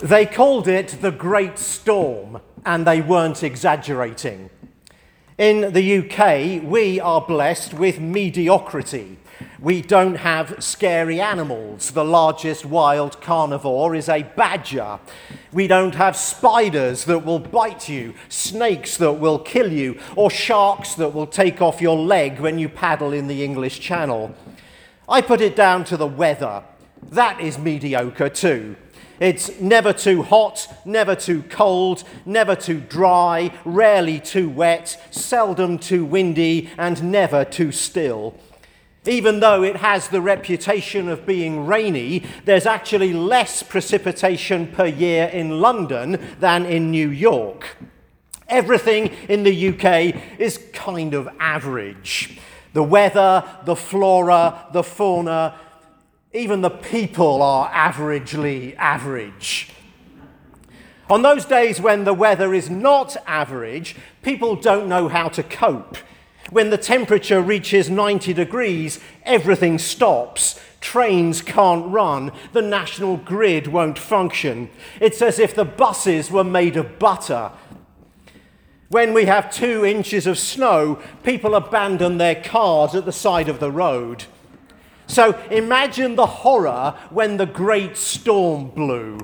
They called it the Great Storm, and they weren't exaggerating. In the UK, we are blessed with mediocrity. We don't have scary animals. The largest wild carnivore is a badger. We don't have spiders that will bite you, snakes that will kill you, or sharks that will take off your leg when you paddle in the English Channel. I put it down to the weather. That is mediocre too. It's never too hot, never too cold, never too dry, rarely too wet, seldom too windy, and never too still. Even though it has the reputation of being rainy, there's actually less precipitation per year in London than in New York. Everything in the UK is kind of average. The weather, the flora, the fauna, even the people are averagely average. On those days when the weather is not average, people don't know how to cope. When the temperature reaches 90 degrees, everything stops. Trains can't run. The national grid won't function. It's as if the buses were made of butter. When we have two inches of snow, people abandon their cars at the side of the road. So imagine the horror when the great storm blew.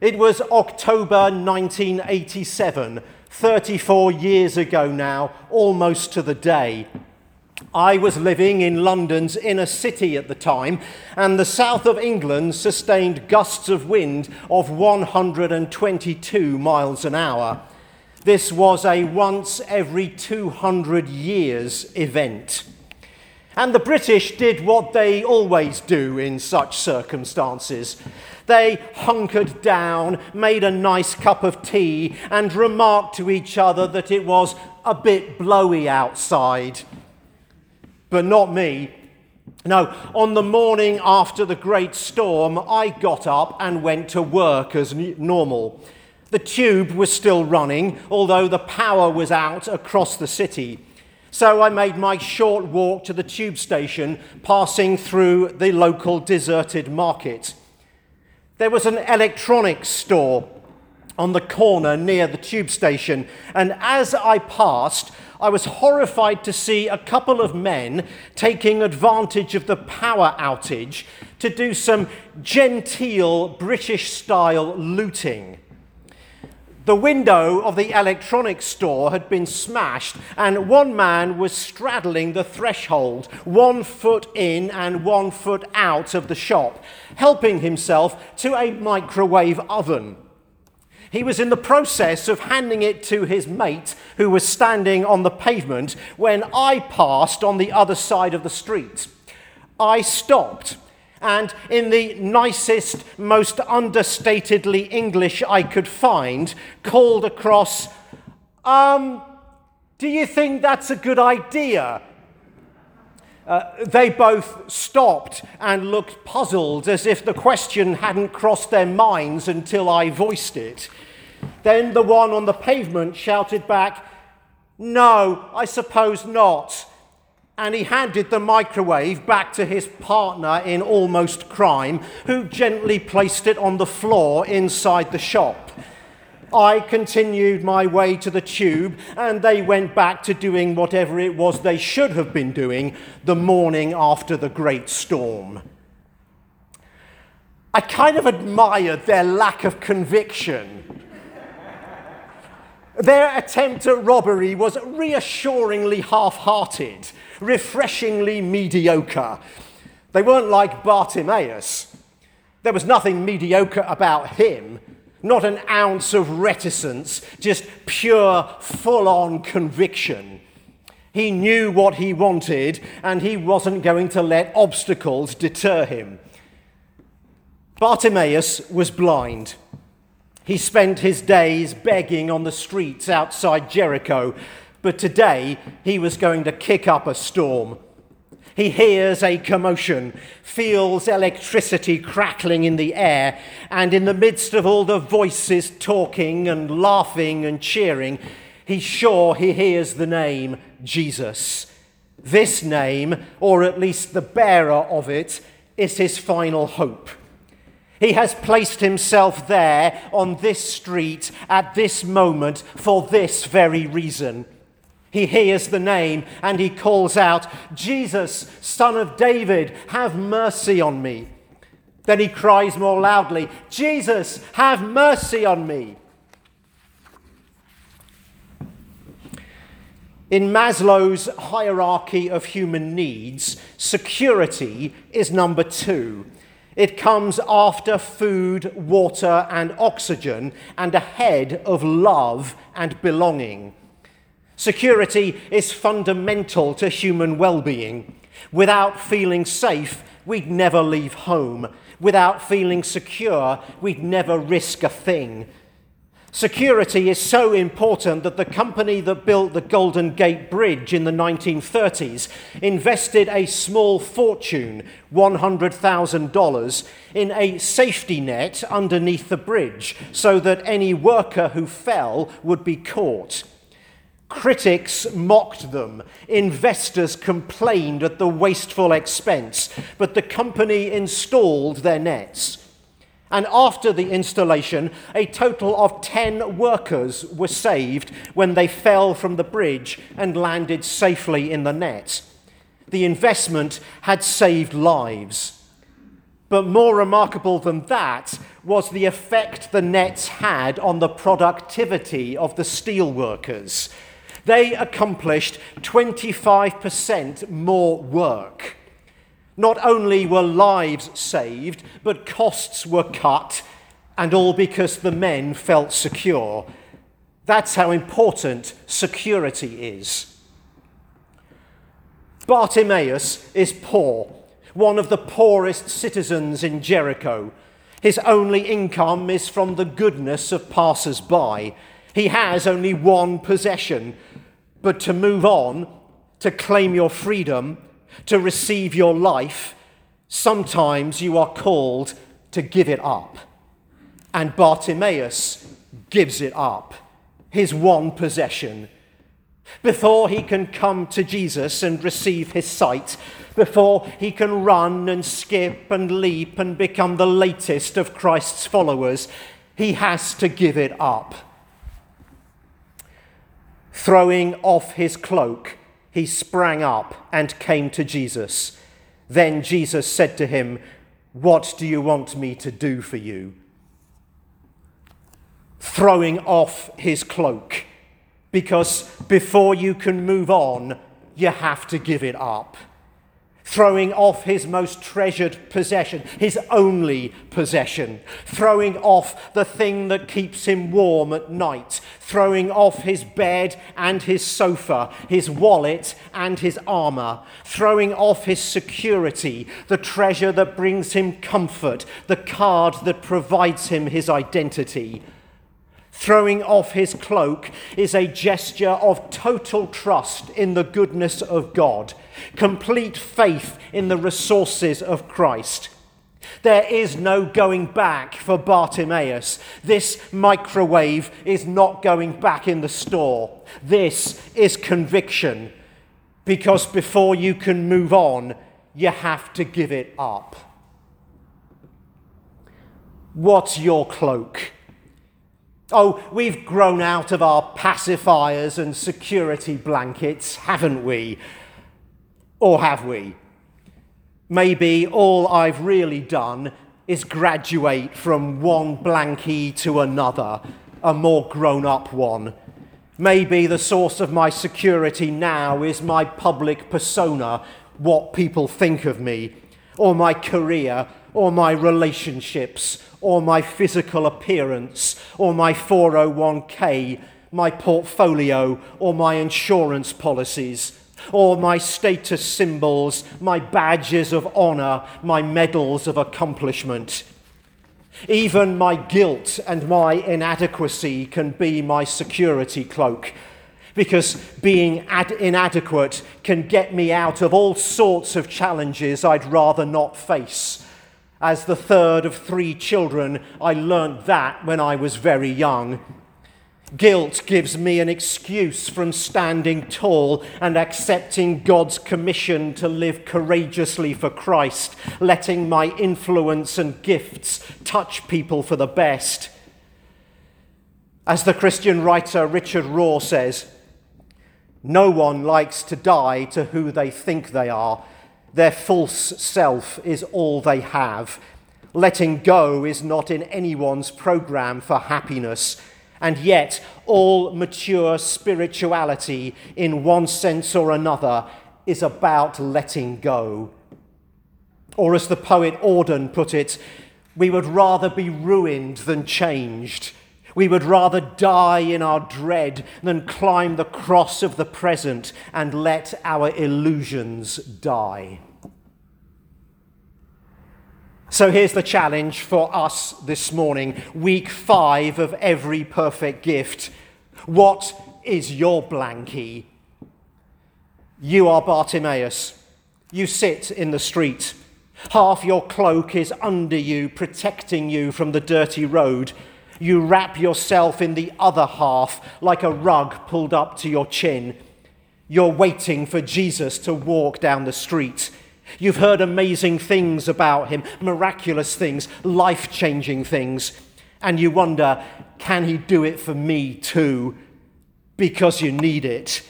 It was October 1987. 34 years ago now, almost to the day. I was living in London's inner city at the time, and the south of England sustained gusts of wind of 122 miles an hour. This was a once every 200 years event. And the British did what they always do in such circumstances. They hunkered down, made a nice cup of tea, and remarked to each other that it was a bit blowy outside. But not me. No, on the morning after the great storm, I got up and went to work as normal. The tube was still running, although the power was out across the city. So I made my short walk to the tube station, passing through the local deserted market. There was an electronics store on the corner near the tube station, and as I passed, I was horrified to see a couple of men taking advantage of the power outage to do some genteel British style looting. The window of the electronics store had been smashed, and one man was straddling the threshold, one foot in and one foot out of the shop, helping himself to a microwave oven. He was in the process of handing it to his mate, who was standing on the pavement, when I passed on the other side of the street. I stopped and in the nicest, most understatedly English I could find, called across, Um, do you think that's a good idea? Uh, they both stopped and looked puzzled as if the question hadn't crossed their minds until I voiced it. Then the one on the pavement shouted back, No, I suppose not and he handed the microwave back to his partner in almost crime, who gently placed it on the floor inside the shop. I continued my way to the tube, and they went back to doing whatever it was they should have been doing the morning after the great storm. I kind of admired their lack of conviction. Their attempt at robbery was reassuringly half hearted refreshingly mediocre. They weren't like Bartimaeus. There was nothing mediocre about him, not an ounce of reticence, just pure, full on conviction. He knew what he wanted, and he wasn't going to let obstacles deter him. Bartimaeus was blind. He spent his days begging on the streets outside Jericho but today he was going to kick up a storm. He hears a commotion, feels electricity crackling in the air, and in the midst of all the voices talking and laughing and cheering, he's sure he hears the name Jesus. This name, or at least the bearer of it, is his final hope. He has placed himself there on this street at this moment for this very reason. He hears the name and he calls out, Jesus, son of David, have mercy on me. Then he cries more loudly, Jesus, have mercy on me. In Maslow's hierarchy of human needs, security is number two. It comes after food, water, and oxygen, and ahead of love and belonging. Security is fundamental to human well being. Without feeling safe, we'd never leave home. Without feeling secure, we'd never risk a thing. Security is so important that the company that built the Golden Gate Bridge in the 1930s invested a small fortune, $100,000, in a safety net underneath the bridge so that any worker who fell would be caught. Critics mocked them. Investors complained at the wasteful expense, but the company installed their nets. And after the installation, a total of 10 workers were saved when they fell from the bridge and landed safely in the net. The investment had saved lives. But more remarkable than that was the effect the nets had on the productivity of the steel workers. They accomplished 25% more work. Not only were lives saved, but costs were cut, and all because the men felt secure. That's how important security is. Bartimaeus is poor, one of the poorest citizens in Jericho. His only income is from the goodness of passers by. He has only one possession, but to move on, to claim your freedom, to receive your life, sometimes you are called to give it up. And Bartimaeus gives it up, his one possession. Before he can come to Jesus and receive his sight, before he can run and skip and leap and become the latest of Christ's followers, he has to give it up. Throwing off his cloak, he sprang up and came to Jesus. Then Jesus said to him, What do you want me to do for you? Throwing off his cloak, because before you can move on, you have to give it up throwing off his most treasured possession, his only possession, throwing off the thing that keeps him warm at night, throwing off his bed and his sofa, his wallet and his armor, throwing off his security, the treasure that brings him comfort, the card that provides him his identity. Throwing off his cloak is a gesture of total trust in the goodness of God complete faith in the resources of Christ. There is no going back for Bartimaeus. This microwave is not going back in the store. This is conviction because before you can move on, you have to give it up. What's your cloak? Oh, we've grown out of our pacifiers and security blankets, haven't we? Or have we? Maybe all I've really done is graduate from one blankie to another, a more grown up one. Maybe the source of my security now is my public persona, what people think of me, or my career, or my relationships, or my physical appearance, or my 401k, my portfolio, or my insurance policies or my status symbols, my badges of honor, my medals of accomplishment. Even my guilt and my inadequacy can be my security cloak because being ad- inadequate can get me out of all sorts of challenges I'd rather not face. As the third of three children, I learnt that when I was very young. Guilt gives me an excuse from standing tall and accepting God's commission to live courageously for Christ, letting my influence and gifts touch people for the best. As the Christian writer Richard Rohr says, no one likes to die to who they think they are. Their false self is all they have. Letting go is not in anyone's program for happiness. And yet, all mature spirituality, in one sense or another, is about letting go. Or, as the poet Auden put it, we would rather be ruined than changed. We would rather die in our dread than climb the cross of the present and let our illusions die. So here's the challenge for us this morning, week five of every perfect gift. What is your blankie? You are Bartimaeus. You sit in the street. Half your cloak is under you, protecting you from the dirty road you wrap yourself in the other half like a rug pulled up to your chin. You're waiting for Jesus to walk down the street. You've heard amazing things about him, miraculous things, life changing things, and you wonder, can he do it for me too? Because you need it.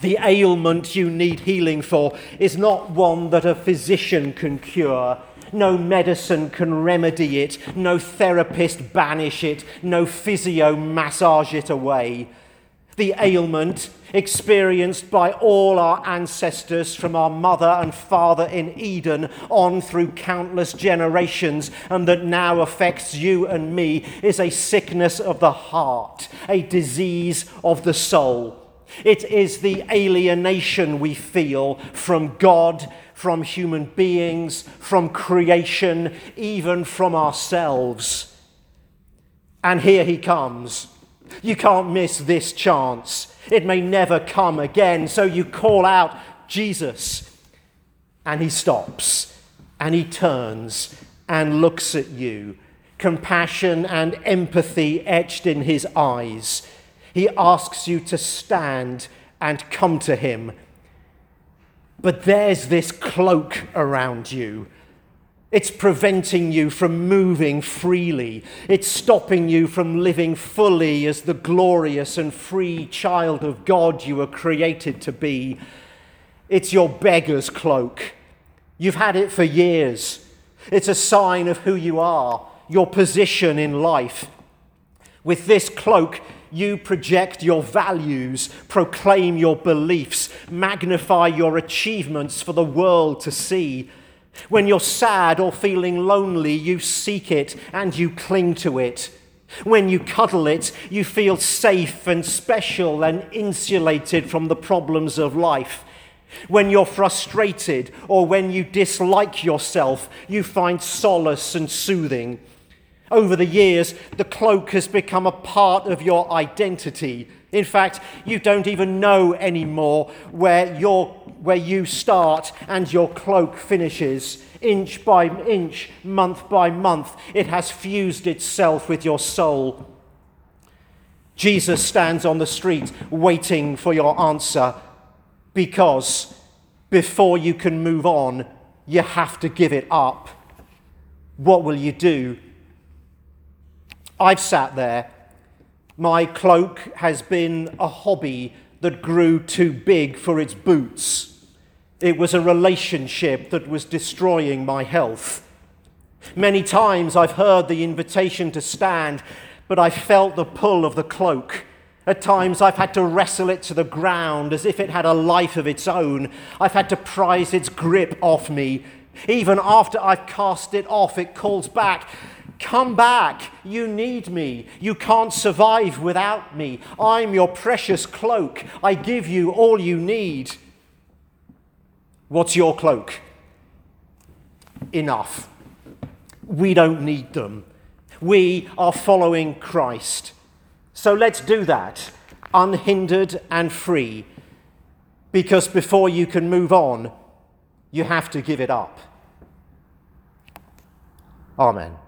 The ailment you need healing for is not one that a physician can cure. No medicine can remedy it, no therapist banish it, no physio massage it away. The ailment experienced by all our ancestors from our mother and father in Eden on through countless generations, and that now affects you and me, is a sickness of the heart, a disease of the soul. It is the alienation we feel from God from human beings, from creation, even from ourselves. And here he comes. You can't miss this chance. It may never come again. So you call out, Jesus. And he stops and he turns and looks at you, compassion and empathy etched in his eyes. He asks you to stand and come to him but there's this cloak around you. It's preventing you from moving freely. It's stopping you from living fully as the glorious and free child of God you were created to be. It's your beggar's cloak. You've had it for years. It's a sign of who you are, your position in life. With this cloak, you project your values, proclaim your beliefs, magnify your achievements for the world to see. When you're sad or feeling lonely, you seek it and you cling to it. When you cuddle it, you feel safe and special and insulated from the problems of life. When you're frustrated or when you dislike yourself, you find solace and soothing. Over the years, the cloak has become a part of your identity. In fact, you don't even know anymore where, your, where you start and your cloak finishes. Inch by inch, month by month, it has fused itself with your soul. Jesus stands on the street waiting for your answer because before you can move on, you have to give it up. What will you do I've sat there. My cloak has been a hobby that grew too big for its boots. It was a relationship that was destroying my health. Many times I've heard the invitation to stand, but I felt the pull of the cloak. At times I've had to wrestle it to the ground as if it had a life of its own. I've had to prise its grip off me. Even after I've cast it off, it calls back, Come back. You need me. You can't survive without me. I'm your precious cloak. I give you all you need. What's your cloak? Enough. We don't need them. We are following Christ. So let's do that, unhindered and free, because before you can move on, you have to give it up. Amen.